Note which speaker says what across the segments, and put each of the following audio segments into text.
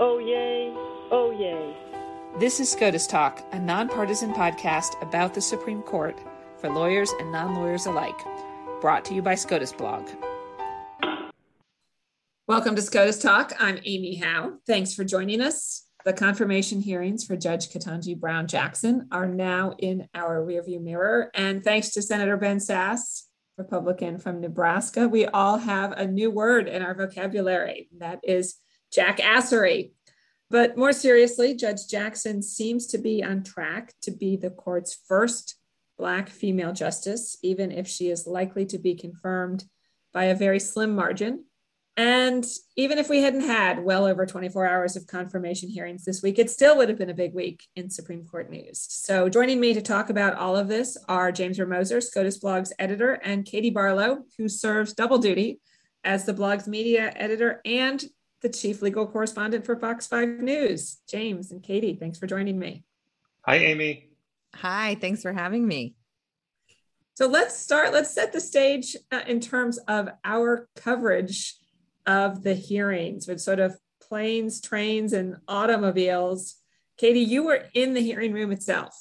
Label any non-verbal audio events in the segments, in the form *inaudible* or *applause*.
Speaker 1: Oh, yay. Oh, yay.
Speaker 2: This is SCOTUS Talk, a nonpartisan podcast about the Supreme Court for lawyers and non lawyers alike, brought to you by SCOTUS Blog. Welcome to SCOTUS Talk. I'm Amy Howe. Thanks for joining us. The confirmation hearings for Judge Ketanji Brown Jackson are now in our rearview mirror. And thanks to Senator Ben Sasse, Republican from Nebraska, we all have a new word in our vocabulary. That is jackassery. But more seriously, Judge Jackson seems to be on track to be the court's first Black female justice, even if she is likely to be confirmed by a very slim margin. And even if we hadn't had well over 24 hours of confirmation hearings this week, it still would have been a big week in Supreme Court news. So, joining me to talk about all of this are James Romoser, SCOTUS Blog's editor, and Katie Barlow, who serves double duty as the blog's media editor and the chief legal correspondent for Fox 5 News. James and Katie, thanks for joining me.
Speaker 3: Hi, Amy.
Speaker 4: Hi, thanks for having me.
Speaker 2: So let's start, let's set the stage uh, in terms of our coverage of the hearings with sort of planes, trains, and automobiles. Katie, you were in the hearing room itself.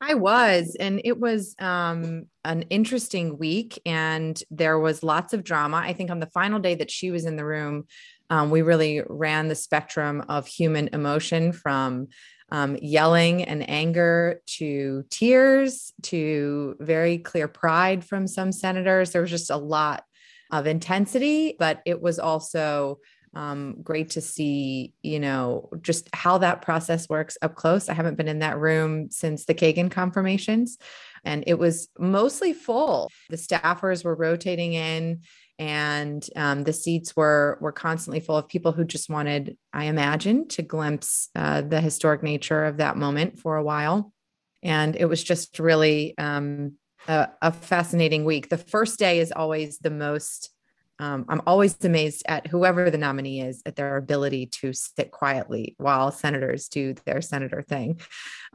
Speaker 4: I was, and it was um, an interesting week, and there was lots of drama. I think on the final day that she was in the room, um, we really ran the spectrum of human emotion from um, yelling and anger to tears to very clear pride from some senators. There was just a lot of intensity, but it was also um, great to see, you know, just how that process works up close. I haven't been in that room since the Kagan confirmations, and it was mostly full. The staffers were rotating in and um, the seats were were constantly full of people who just wanted i imagine to glimpse uh, the historic nature of that moment for a while. And it was just really um, a, a, fascinating week. The first day is always the most um, i'm always amazed at whoever the nominee is at their ability to sit quietly while senators do their senator thing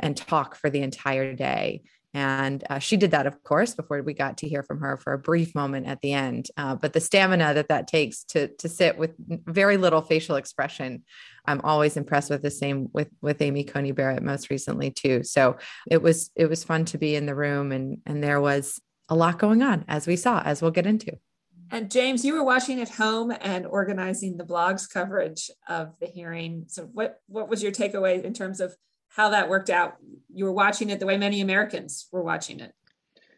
Speaker 4: and talk for the entire day and uh, she did that, of course, before we got to hear from her for a brief moment at the end. Uh, but the stamina that that takes to to sit with very little facial expression, I'm always impressed with. The same with with Amy Coney Barrett most recently too. So it was it was fun to be in the room, and and there was a lot going on as we saw, as we'll get into.
Speaker 2: And James, you were watching at home and organizing the blog's coverage of the hearing. So what what was your takeaway in terms of how that worked out. You were watching it the way many Americans were watching it.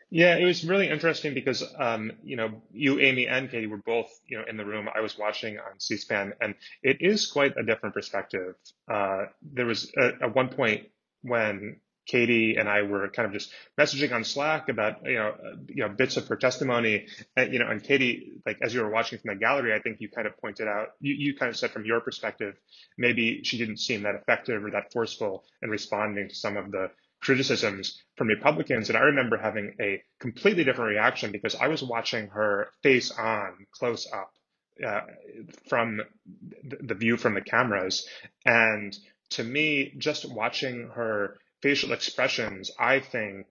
Speaker 3: Yeah, it was really interesting because, um, you know, you, Amy, and Katie were both, you know, in the room. I was watching on C-SPAN, and it is quite a different perspective. Uh, there was at one point when Katie and I were kind of just messaging on Slack about you know uh, you know bits of her testimony, and, you know, and Katie, like as you were watching from the gallery, I think you kind of pointed out, you, you kind of said from your perspective, maybe she didn't seem that effective or that forceful in responding to some of the criticisms from Republicans, and I remember having a completely different reaction because I was watching her face on close up uh, from the view from the cameras, and to me, just watching her facial expressions, I think,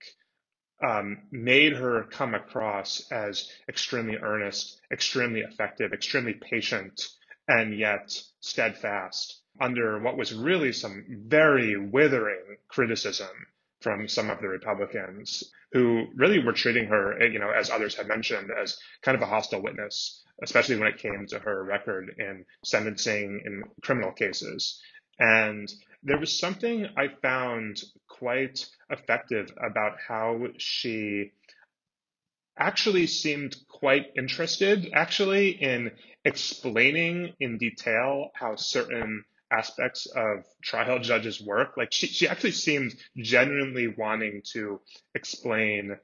Speaker 3: um, made her come across as extremely earnest, extremely effective, extremely patient, and yet steadfast under what was really some very withering criticism from some of the Republicans who really were treating her, you know, as others have mentioned, as kind of a hostile witness, especially when it came to her record in sentencing in criminal cases. And there was something I found quite effective about how she actually seemed quite interested actually in explaining in detail how certain aspects of trial judges work. Like she, she actually seemed genuinely wanting to explain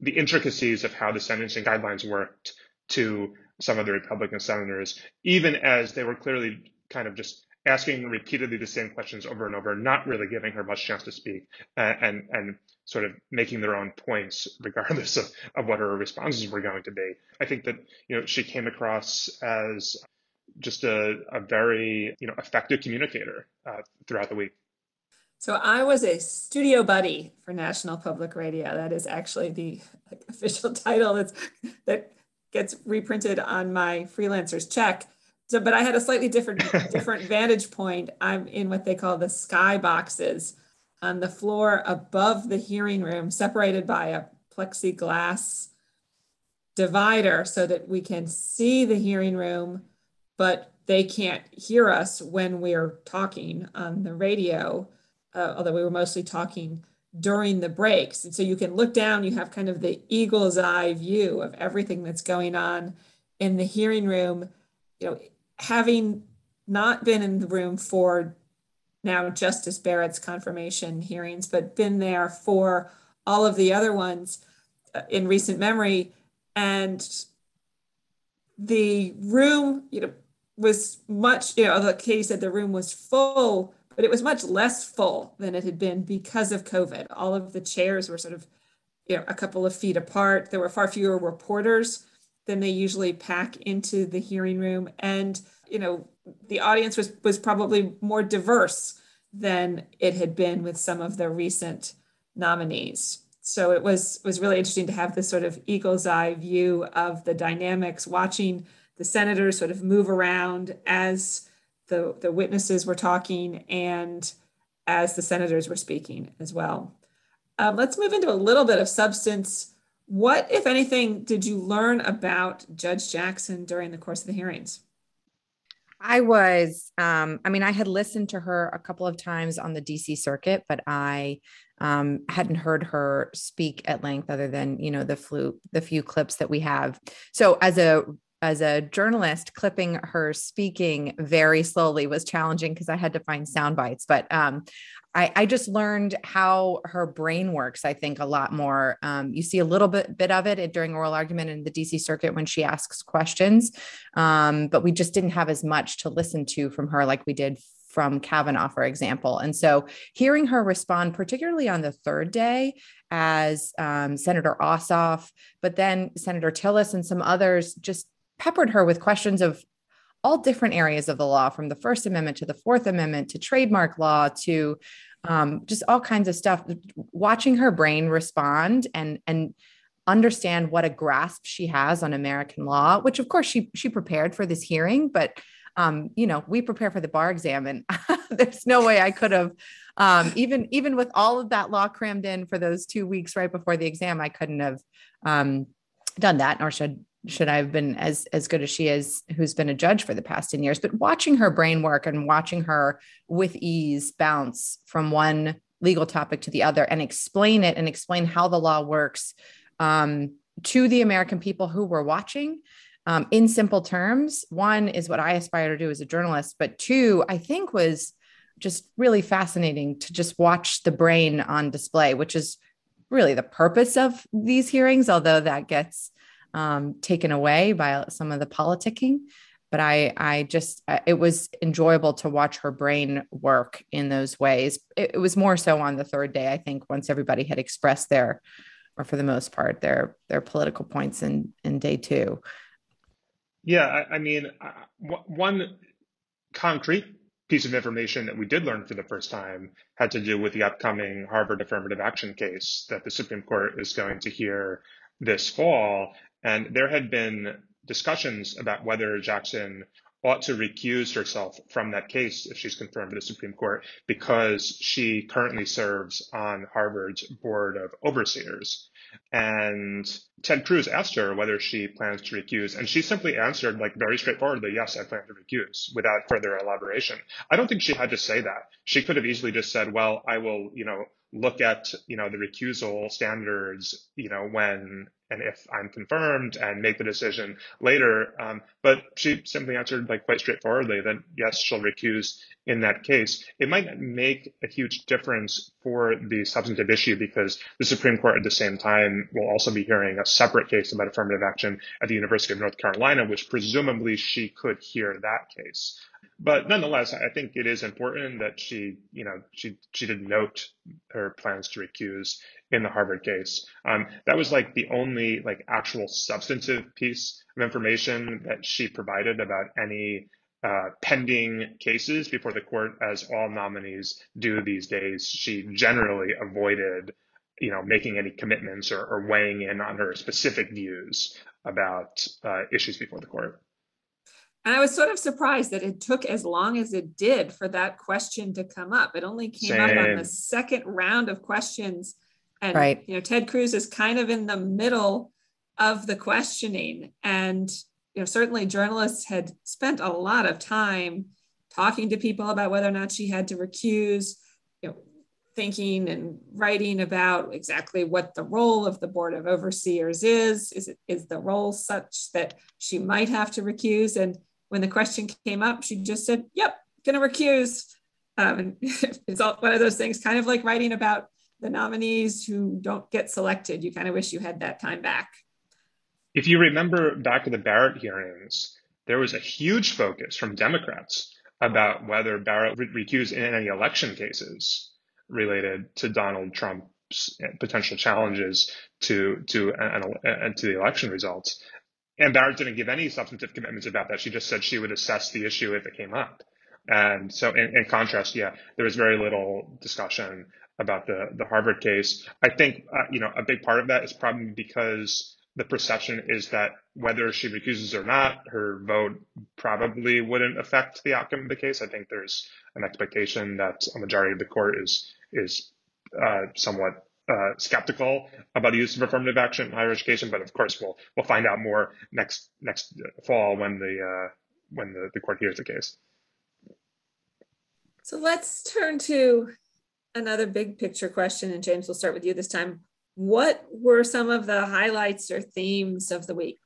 Speaker 3: the intricacies of how the sentencing guidelines worked to some of the republican senators even as they were clearly kind of just asking repeatedly the same questions over and over, not really giving her much chance to speak, and and, and sort of making their own points regardless of, of what her responses were going to be. I think that you know she came across as just a, a very you know effective communicator uh, throughout the week.
Speaker 2: So I was a studio buddy for National Public Radio. That is actually the *laughs* official title that's, that gets reprinted on my freelancer's check So, but I had a slightly different *laughs* different vantage point. I'm in what they call the sky boxes on the floor above the hearing room, separated by a plexiglass divider so that we can see the hearing room, but they can't hear us when we're talking on the radio, uh, although we were mostly talking during the breaks. And so you can look down, you have kind of the eagle's eye view of everything that's going on in the hearing room. You know, having not been in the room for now Justice Barrett's confirmation hearings, but been there for all of the other ones uh, in recent memory. And the room, you know, was much, you know, although Katie said the room was full, but it was much less full than it had been because of COVID. All of the chairs were sort of, you know, a couple of feet apart. There were far fewer reporters than they usually pack into the hearing room. And, you know, the audience was was probably more diverse than it had been with some of the recent nominees. So it was was really interesting to have this sort of eagle's eye view of the dynamics, watching the senators sort of move around as the, the witnesses were talking and as the senators were speaking as well. Um, let's move into a little bit of substance. What, if anything, did you learn about Judge Jackson during the course of the hearings?
Speaker 4: I was, um, I mean, I had listened to her a couple of times on the DC circuit, but I um, hadn't heard her speak at length other than, you know, the flu, the few clips that we have. So as a as a journalist, clipping her speaking very slowly was challenging because I had to find sound bites. But um, I, I, just learned how her brain works. I think a lot more. Um, you see a little bit bit of it during oral argument in the DC circuit when she asks questions, um, but we just didn't have as much to listen to from her like we did from Kavanaugh, for example. And so hearing her respond, particularly on the third day, as um, Senator Ossoff, but then Senator Tillis and some others just peppered her with questions of all different areas of the law, from the First Amendment to the Fourth Amendment to trademark law to um, just all kinds of stuff. Watching her brain respond and and understand what a grasp she has on American law, which of course she she prepared for this hearing, but um, you know we prepare for the bar exam, and *laughs* there's no way I could have um, even even with all of that law crammed in for those two weeks right before the exam, I couldn't have um, done that, nor should should I have been as as good as she is, who's been a judge for the past 10 years. But watching her brain work and watching her with ease bounce from one legal topic to the other and explain it and explain how the law works um, to the American people who were watching um, in simple terms. One is what I aspire to do as a journalist, but two, I think was just really fascinating to just watch the brain on display, which is really the purpose of these hearings, although that gets um, taken away by some of the politicking but I, I just, uh, it was enjoyable to watch her brain work in those ways. It, it, was more so on the third day, I think, once everybody had expressed their, or for the most part, their their political points in in day two.
Speaker 3: Yeah, I, I mean, uh, one concrete piece of information that we did learn for the first time had to do with the upcoming Harvard affirmative action case that the Supreme Court is going to hear this fall. And there had been discussions about whether Jackson ought to recuse herself from that case if she's confirmed to the Supreme Court because she currently serves on Harvard's board of overseers. And Ted Cruz asked her whether she plans to recuse, and she simply answered, like very straightforwardly, yes, I plan to recuse, without further elaboration. I don't think she had to say that. She could have easily just said, well, I will, you know, look at, you know, the recusal standards, you know, when and if I'm confirmed and make the decision later. Um, but she simply answered like quite straightforwardly that yes, she'll recuse in that case. It might not make a huge difference for the substantive issue because the Supreme Court at the same time will also be hearing a separate case about affirmative action at the University of North Carolina, which presumably she could hear that case. But nonetheless, I think it is important that she, you know, she she did note her plans to recuse in the Harvard case. Um, that was like the only like actual substantive piece of information that she provided about any uh, pending cases before the court, as all nominees do these days. She generally avoided, you know, making any commitments or, or weighing in on her specific views about uh, issues before the court.
Speaker 2: And I was sort of surprised that it took as long as it did for that question to come up. It only came Same. up on the second round of questions. And right. you know, Ted Cruz is kind of in the middle of the questioning. And you know, certainly journalists had spent a lot of time talking to people about whether or not she had to recuse, you know, thinking and writing about exactly what the role of the board of overseers is. Is it is the role such that she might have to recuse? And when the question came up, she just said, "Yep, gonna recuse." Um, *laughs* it's all one of those things, kind of like writing about the nominees who don't get selected. You kind of wish you had that time back.
Speaker 3: If you remember back to the Barrett hearings, there was a huge focus from Democrats about whether Barrett would recuse in any election cases related to Donald Trump's potential challenges to to and to the election results. And Barrett didn't give any substantive commitments about that. She just said she would assess the issue if it came up. And so, in, in contrast, yeah, there was very little discussion about the the Harvard case. I think uh, you know a big part of that is probably because the perception is that whether she recuses or not, her vote probably wouldn't affect the outcome of the case. I think there's an expectation that a majority of the court is is uh, somewhat uh, skeptical about the use of affirmative action in higher education, but of course we'll we'll find out more next next fall when the uh, when the, the court hears the case.
Speaker 2: So let's turn to another big picture question, and James, we'll start with you this time. What were some of the highlights or themes of the week?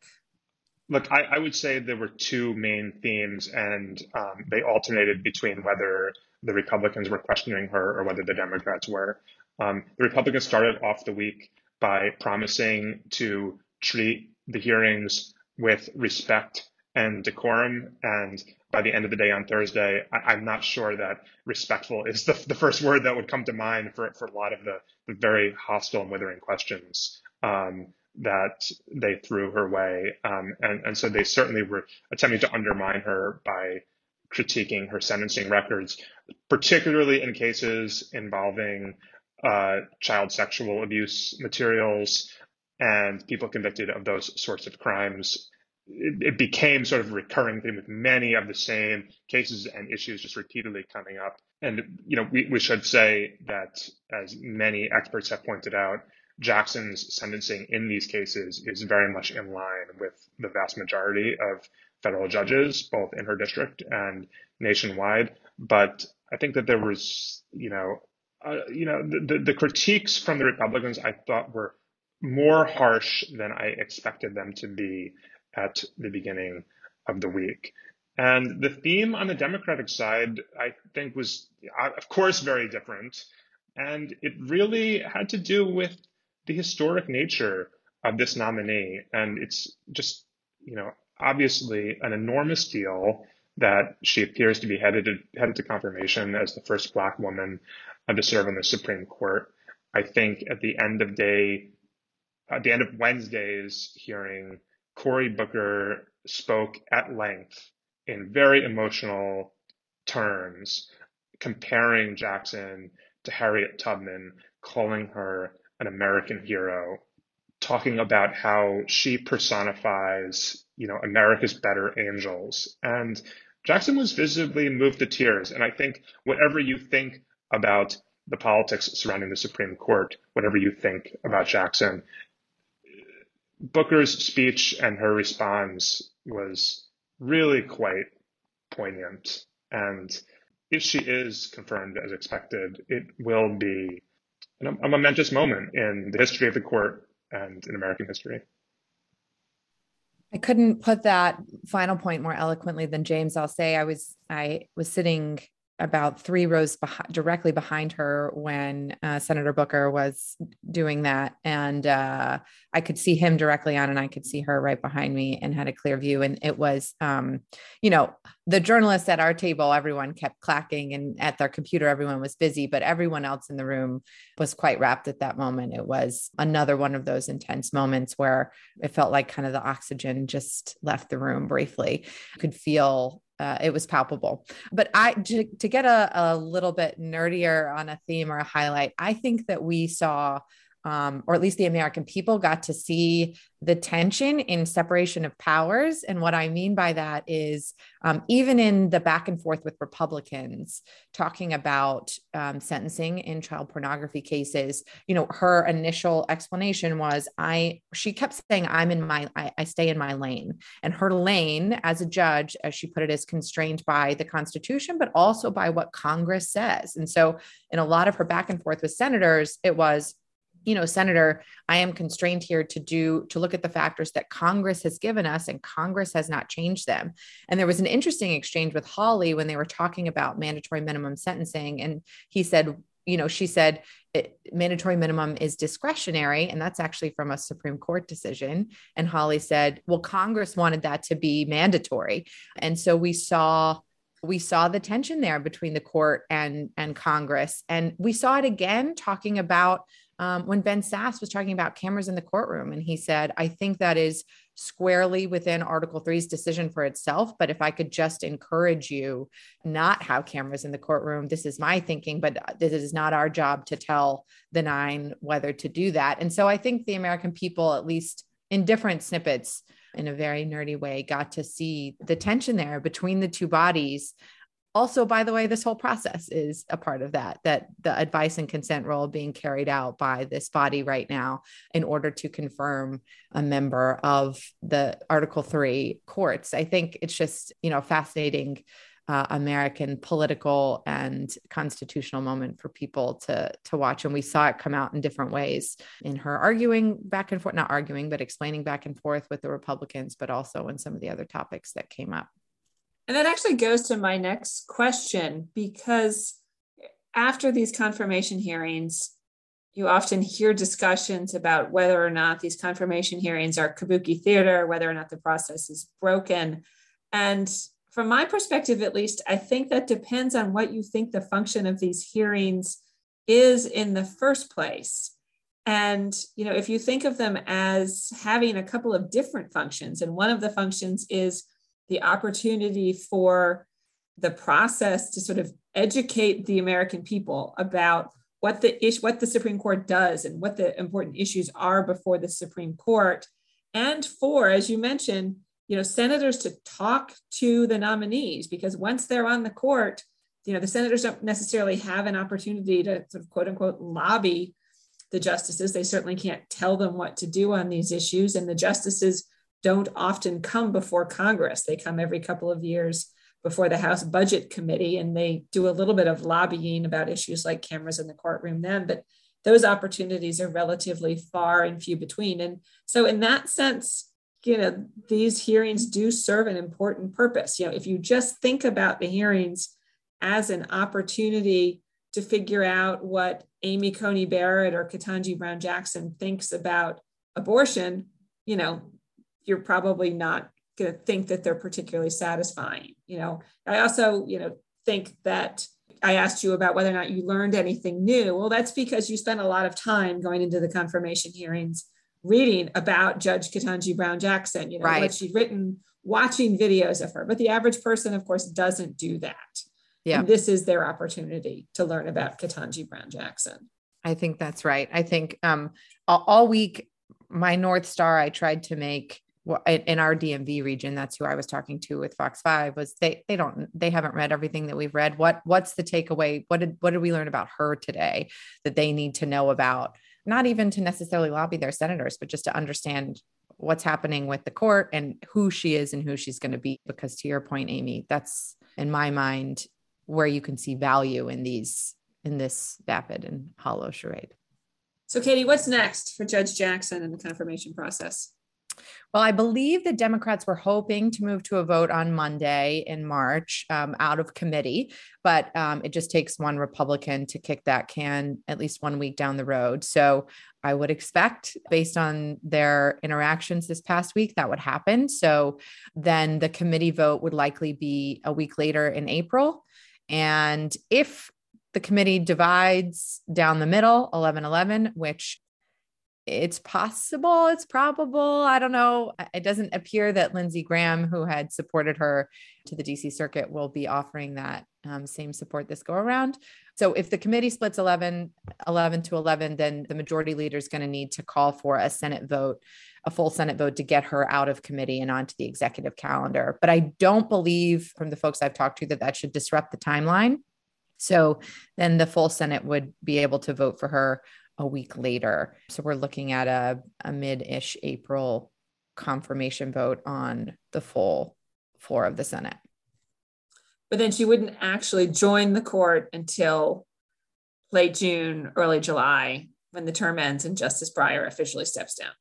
Speaker 3: Look, I, I would say there were two main themes, and um, they alternated between whether the Republicans were questioning her or whether the Democrats were. Um, the Republicans started off the week by promising to treat the hearings with respect and decorum. And by the end of the day on Thursday, I, am not sure that respectful is the, the first word that would come to mind for, for a lot of the, the very hostile and withering questions um, that they threw her way. Um, and, and so they certainly were attempting to undermine her by critiquing her sentencing records, particularly in cases involving uh, child sexual abuse materials and people convicted of those sorts of crimes. It, it, became sort of a recurring theme with many of the same cases and issues just repeatedly coming up. And, you know, we, we should say that as many experts have pointed out, Jackson's sentencing in these cases is very much in line with the vast majority of federal judges, both in her district and nationwide. But I think that there was, you know, uh, you know, the, the, the critiques from the Republicans I thought were more harsh than I expected them to be at the beginning of the week. And the theme on the Democratic side, I think, was, uh, of course, very different. And it really had to do with the historic nature of this nominee. And it's just, you know, obviously an enormous deal that she appears to be headed to, headed to confirmation as the first Black woman to serve on the Supreme Court. I think at the end of day, at the end of Wednesday's hearing, Cory Booker spoke at length in very emotional terms, comparing Jackson to Harriet Tubman, calling her an American hero, talking about how she personifies, you know, America's better angels. And Jackson was visibly moved to tears. And I think whatever you think about the politics surrounding the Supreme Court, whatever you think about Jackson. Booker's speech and her response was really quite poignant. And if she is confirmed as expected, it will be a momentous moment in the history of the court and in American history.
Speaker 4: I couldn't put that final point more eloquently than James. I'll say I was I was sitting about three rows behind, directly behind her when uh, Senator Booker was doing that. And uh, I could see him directly on, and I could see her right behind me and had a clear view. And it was, um, you know, the journalists at our table, everyone kept clacking, and at their computer, everyone was busy, but everyone else in the room was quite rapt at that moment. It was another one of those intense moments where it felt like kind of the oxygen just left the room briefly. You could feel uh, it was palpable. But I to, to get a, a little bit nerdier on a theme or a highlight, I think that we saw um, or at least the American people got to see the tension in separation of powers. And what I mean by that is um, even in the back and forth with Republicans talking about um, sentencing in child pornography cases, you know, her initial explanation was I, she kept saying, I'm in my, I, I stay in my lane. And her lane as a judge, as she put it, is constrained by the Constitution, but also by what Congress says. And so in a lot of her back and forth with senators, it was, you know, Senator, I am constrained here to do to look at the factors that Congress has given us, and Congress has not changed them. And there was an interesting exchange with Hawley when they were talking about mandatory minimum sentencing. And he said, you know, she said it, mandatory minimum is discretionary, and that's actually from a Supreme Court decision. And Hawley said, well, Congress wanted that to be mandatory. And so we saw we saw the tension there between the court and and Congress, and we saw it again talking about um, when Ben Sasse was talking about cameras in the courtroom. And he said, I think that is squarely within Article Three's decision for itself. But if I could just encourage you not have cameras in the courtroom, this is my thinking, but uh, this is not our job to tell the nine whether to do that. And so I think the American people, at least in different snippets, in a very nerdy way, got to see the tension there between the two bodies also by the way this whole process is a part of that that the advice and consent role being carried out by this body right now in order to confirm a member of the article 3 courts i think it's just you know fascinating uh, American political and constitutional moment for people to to watch, and we saw it come out in different ways in her arguing back and forth, not arguing, but explaining back and forth with the Republicans, but also in some of the other topics that came up.
Speaker 2: And that actually goes to my next question because after these confirmation hearings, you often hear discussions about whether or not these confirmation hearings are kabuki theater, whether or not the process is broken. And from my perspective, at least, I think that depends on what you think the function of these hearings is in the first place. And you know, if you think of them as having a couple of different functions, and one of the functions is the opportunity for the process to sort of educate the American people about what the ish, what the Supreme Court does and what the important issues are before the Supreme Court, and for, as you mentioned, you know, senators to talk to the nominees because once they're on the court, you know, the senators don't necessarily have an opportunity to sort of quote unquote lobby the justices. They certainly can't tell them what to do on these issues, and the justices don't often come before Congress. They come every couple of years before the House Budget Committee, and they do a little bit of lobbying about issues like cameras in the courtroom then. But those opportunities are relatively far and few between. And so, in that sense, you know, these hearings do serve an important purpose. You know, if you just think about the hearings as an opportunity to figure out what Amy Coney Barrett or Ketanji Brown Jackson thinks about abortion, you know, you're probably not going to think that they're particularly satisfying. You know, I also, you know, think that I asked you about whether or not you learned anything new. Well, that's because you spent a lot of time going into the confirmation hearings reading about Judge Ketanji Brown Jackson, you know, right. what she'd written, watching videos of her. But the average person, of course, doesn't do that. Yeah. And this is their opportunity to learn about Ketanji Brown Jackson.
Speaker 4: I think that's right. I think um, all week, my North Star, I tried to make in our DMV region, that's who I was talking to with Fox Five. Was they they don't they haven't read everything that we've read. What what's the takeaway? What did what did we learn about her today that they need to know about? Not even to necessarily lobby their senators, but just to understand what's happening with the court and who she is and who she's going to be. Because to your point, Amy, that's in my mind where you can see value in these in this vapid and hollow charade.
Speaker 2: So, Katie, what's next for Judge Jackson in the confirmation process?
Speaker 4: Well, I believe the Democrats were hoping to move to a vote on Monday in March um, out of committee, but um, it just takes one Republican to kick that can at least one week down the road. So I would expect, based on their interactions this past week, that would happen. So then the committee vote would likely be a week later in April. And if the committee divides down the middle, 11 11, which it's possible, it's probable. I don't know. It doesn't appear that Lindsey Graham, who had supported her to the DC circuit, will be offering that um, same support this go around. So if the committee splits 11, 11 to 11, then the majority leader is going to need to call for a Senate vote, a full Senate vote to get her out of committee and onto the executive calendar. But I don't believe from the folks I've talked to that that should disrupt the timeline. So then the full Senate would be able to vote for her a week later. So we're looking at a, a mid ish April confirmation vote on the full floor of the Senate.
Speaker 2: But then she wouldn't actually join the court until late June, early July, when the term ends and Justice Breyer officially steps down.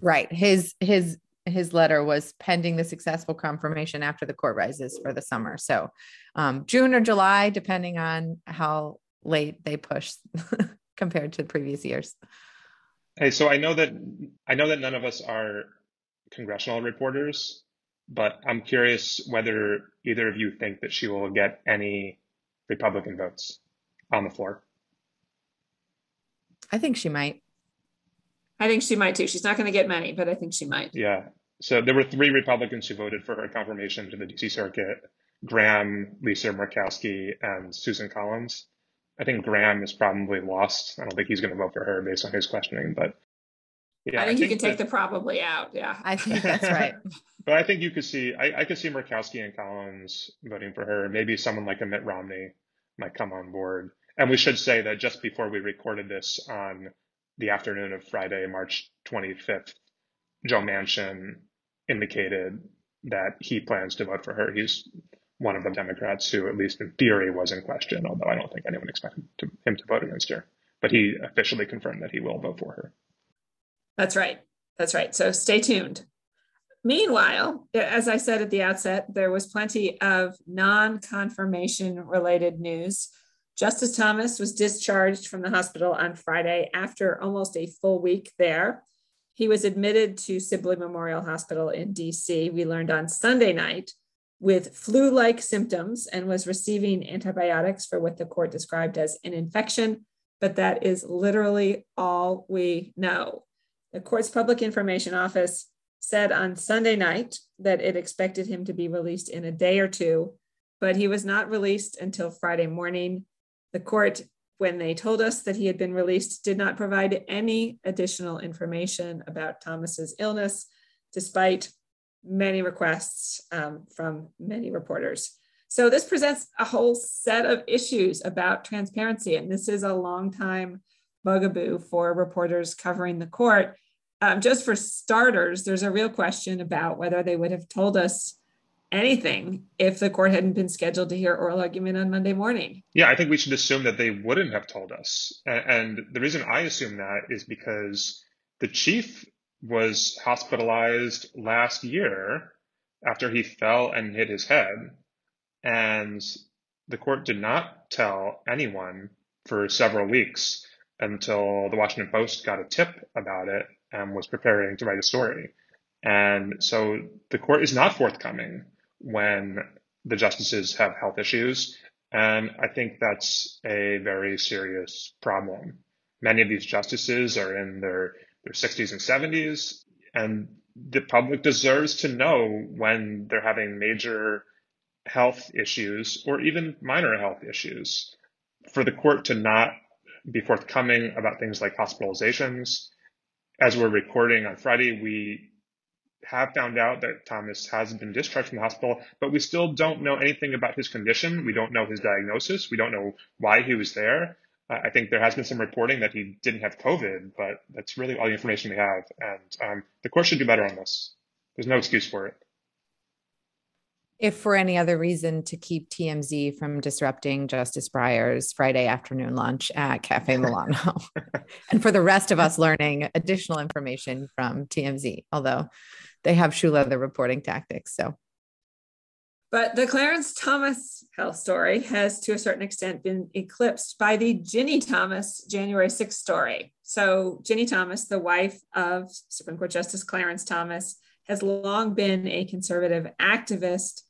Speaker 4: Right. His his his letter was pending the successful confirmation after the court rises for the summer. So um, June or July, depending on how late they push compared to previous years.
Speaker 3: Hey, so I know that I know that none of us are congressional reporters, but I'm curious whether either of you think that she will get any Republican votes on the floor.
Speaker 4: I think she might.
Speaker 2: I think she might too. She's not going to get many, but I think she might.
Speaker 3: Yeah. So there were three Republicans who voted for her confirmation to the DC Circuit Graham, Lisa Murkowski, and Susan Collins. I think Graham is probably lost. I don't think he's going to vote for her based on his questioning, but
Speaker 2: yeah, I think, I think you can take the probably out. Yeah,
Speaker 4: I think that's right. *laughs*
Speaker 3: but I think you could see, I, I could see Murkowski and Collins voting for her. Maybe someone like a Mitt Romney might come on board. And we should say that just before we recorded this on the afternoon of Friday, March 25th, Joe Manchin indicated that he plans to vote for her. He's one of the Democrats who, at least in theory, was in question, although I don't think anyone expected to, him to vote against her. But he officially confirmed that he will vote for her.
Speaker 2: That's right. That's right. So stay tuned. Meanwhile, as I said at the outset, there was plenty of non confirmation related news. Justice Thomas was discharged from the hospital on Friday after almost a full week there. He was admitted to Sibley Memorial Hospital in DC, we learned on Sunday night, with flu like symptoms and was receiving antibiotics for what the court described as an infection, but that is literally all we know. The court's public information office said on Sunday night that it expected him to be released in a day or two, but he was not released until Friday morning. The court, when they told us that he had been released, did not provide any additional information about Thomas's illness, despite many requests um, from many reporters. So this presents a whole set of issues about transparency, and this is a long time bugaboo for reporters covering the court. Um, just for starters, there's a real question about whether they would have told us anything if the court hadn't been scheduled to hear oral argument on Monday morning.
Speaker 3: Yeah, I think we should assume that they wouldn't have told us. And, the reason I assume that is because the chief was hospitalized last year after he fell and hit his head. And the court did not tell anyone for several weeks until the Washington Post got a tip about it and was preparing to write a story. And so the court is not forthcoming when the justices have health issues. And I think that's a very serious problem. Many of these justices are in their their 60s and 70s. And the public deserves to know when they're having major health issues or even minor health issues. For the court to not be forthcoming about things like hospitalizations. As we're recording on Friday, we have found out that Thomas has been discharged from the hospital, but we still don't know anything about his condition. We don't know his diagnosis. We don't know why he was there. I think there has been some reporting that he didn't have COVID, but that's really all the information we have. And um, the court should do better on this. There's no excuse for it.
Speaker 4: If for any other reason to keep TMZ from disrupting Justice Breyer's Friday afternoon lunch at Cafe Milano, *laughs* and for the rest of us learning additional information from TMZ, although they have shoe leather reporting tactics. So
Speaker 2: but the Clarence Thomas health story has, to a certain extent, been eclipsed by the Ginny Thomas January 6th story. So, Ginny Thomas, the wife of Supreme Court Justice Clarence Thomas, has long been a conservative activist.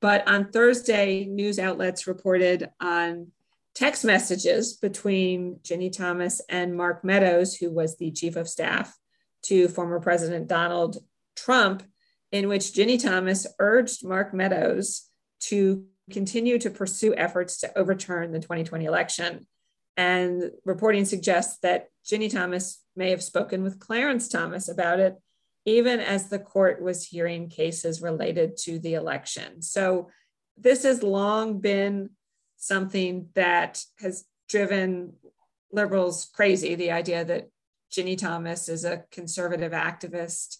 Speaker 2: But on Thursday, news outlets reported on text messages between Ginny Thomas and Mark Meadows, who was the chief of staff to former President Donald Trump, in which Ginny Thomas urged Mark Meadows to continue to pursue efforts to overturn the 2020 election. And reporting suggests that Ginny Thomas may have spoken with Clarence Thomas about it, even as the court was hearing cases related to the election. So this has long been something that has driven liberals crazy the idea that Ginny Thomas is a conservative activist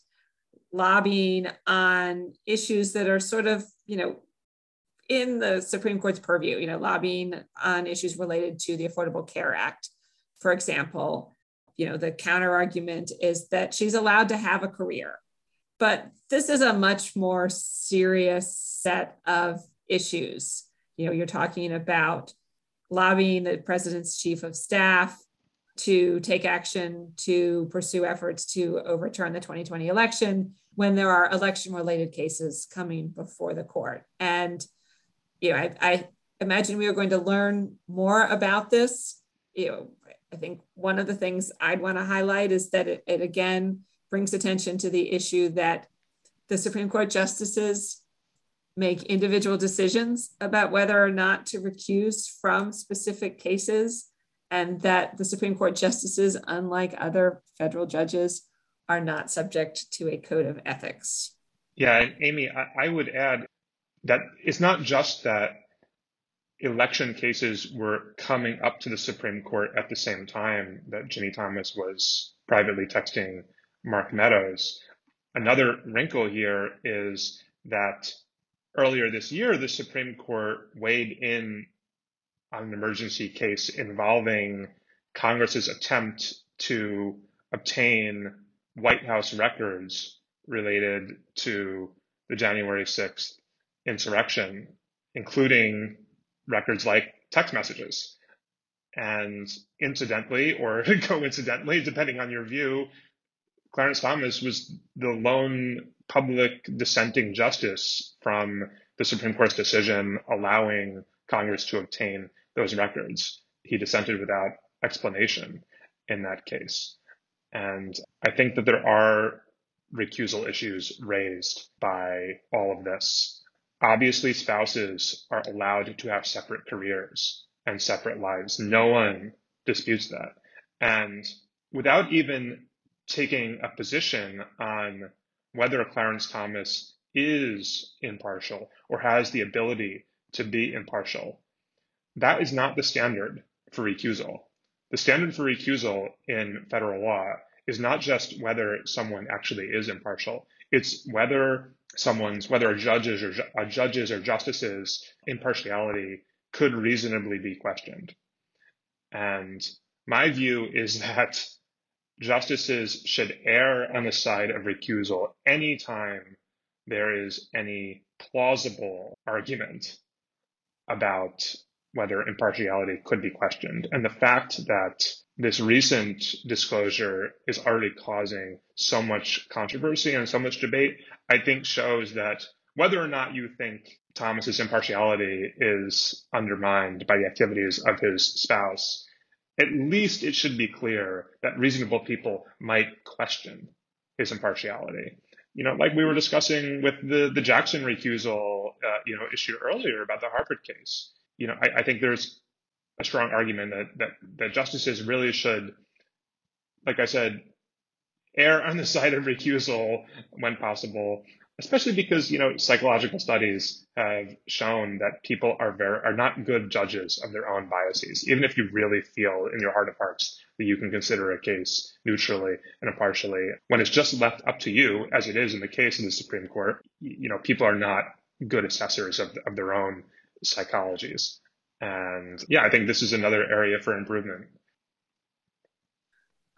Speaker 2: lobbying on issues that are sort of, you know, in the Supreme Court's purview, you know, lobbying on issues related to the Affordable Care Act, for example. You know, the counter argument is that she's allowed to have a career. But this is a much more serious set of issues you know, you're talking about lobbying the president's chief of staff to take action to pursue efforts to overturn the 2020 election when there are election related cases coming before the court. And, you know, I, I imagine we are going to learn more about this. You know, I think one of the things I'd want to highlight is that it, it again brings attention to the issue that the Supreme Court justices make individual decisions about whether or not to recuse from specific cases, and that the Supreme Court justices, unlike other federal judges, are not subject to a code of ethics.
Speaker 3: Yeah, and Amy, I, I would add that it's not just that election cases were coming up to the Supreme Court at the same time that Ginny Thomas was privately texting Mark Meadows. Another wrinkle here is that earlier this year, the Supreme Court weighed in on an emergency case involving Congress's attempt to obtain White House records related to the January 6th insurrection, including records like text messages. And incidentally, or *laughs* coincidentally, depending on your view, Clarence Thomas was the lone public dissenting justice from the Supreme Court's decision allowing Congress to obtain those records. He dissented without explanation in that case. And I think that there are recusal issues raised by all of this. Obviously, spouses are allowed to have separate careers and separate lives. No one disputes that. And without even taking a position on whether Clarence Thomas is impartial or has the ability to be impartial. That is not the standard for recusal. The standard for recusal in federal law is not just whether someone actually is impartial. It's whether someone's, whether a judge's or a judge's or justice's impartiality could reasonably be questioned. And my view is *laughs* that justices should err on the side of recusal anytime there is any plausible argument about whether impartiality could be questioned. And the fact that this recent disclosure is already causing so much controversy and so much debate, I think shows that whether or not you think Thomas's impartiality is undermined by the activities of his spouse, at least it should be clear that reasonable people might question his impartiality. You know, like we were discussing with the, the Jackson recusal, uh, you know, issue earlier about the Harvard case. You know, I, I think there's a strong argument that, that, that justices really should, like I said, err on the *laughs* side of recusal when possible, especially because you know psychological studies have shown that people are very are not good judges of their own biases. Even if you really feel in your heart of hearts that you can consider a case neutrally and impartially when it's just left up to you as it is in the case of the supreme court you know people are not good assessors of, of their own psychologies and yeah i think this is another area for improvement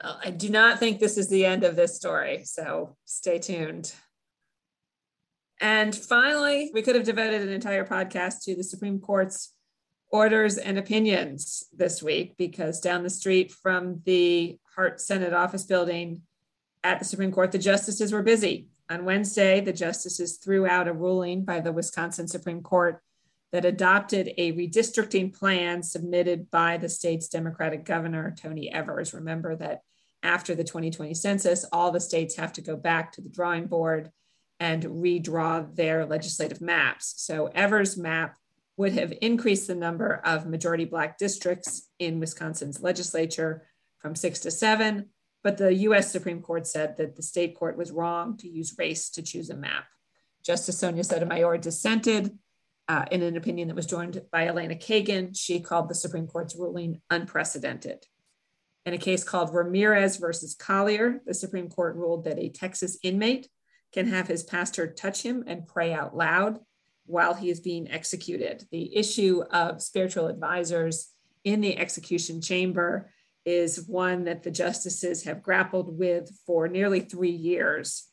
Speaker 3: uh,
Speaker 2: I do not think this is the end of this story, so stay tuned. And finally, we could have devoted an entire podcast to the Supreme Court's orders and opinions this week because down the street from the Hart Senate office building at the Supreme Court, the justices were busy. On Wednesday, the justices threw out a ruling by the Wisconsin Supreme Court that adopted a redistricting plan submitted by the state's Democratic governor, Tony Evers. Remember that after the 2020 census, all the states have to go back to the drawing board and redraw their legislative maps. So Evers' map would have increased the number of majority Black districts in Wisconsin's legislature from six to seven, but the US Supreme Court said that the state court was wrong to use race to choose a map. Justice Sonia Sotomayor dissented uh, in an opinion that was joined by Elena Kagan. She called the Supreme Court's ruling unprecedented. In a case called Ramirez versus Collier, the Supreme Court ruled that a Texas inmate can have his pastor touch him and pray out loud while he is being executed. The issue of spiritual advisors in the execution chamber is one that the justices have grappled with for nearly three years.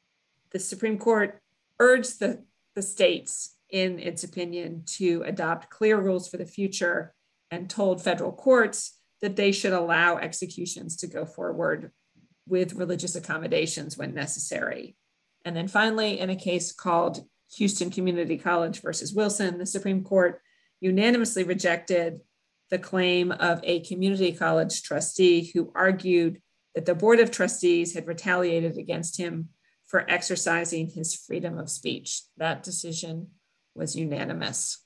Speaker 2: The Supreme Court urged the, the states, in its opinion, to adopt clear rules for the future and told federal courts that they should allow executions to go forward with religious accommodations when necessary. And then finally, in a case called Houston Community College versus Wilson, the Supreme Court unanimously rejected the claim of a community college trustee who argued that the Board of Trustees had retaliated against him for exercising his freedom of speech. That decision was unanimous.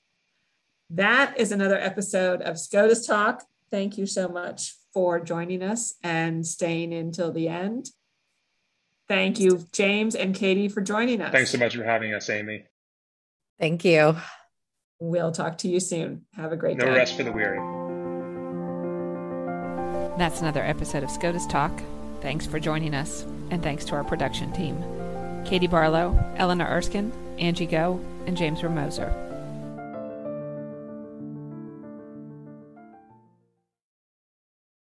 Speaker 2: That is another episode of SCOTUS Talk. Thank you so much for joining us and staying until the end. Thank you, James and Katie, for joining us.
Speaker 3: Thanks so much for having us, Amy.
Speaker 4: Thank you.
Speaker 2: We'll talk to you soon. Have a great
Speaker 3: no
Speaker 2: day.
Speaker 3: No rest for the weary.
Speaker 5: That's another episode of SCOTUS Talk. Thanks for joining us, and thanks to our production team Katie Barlow, Eleanor Erskine, Angie Gou, and James Romoser.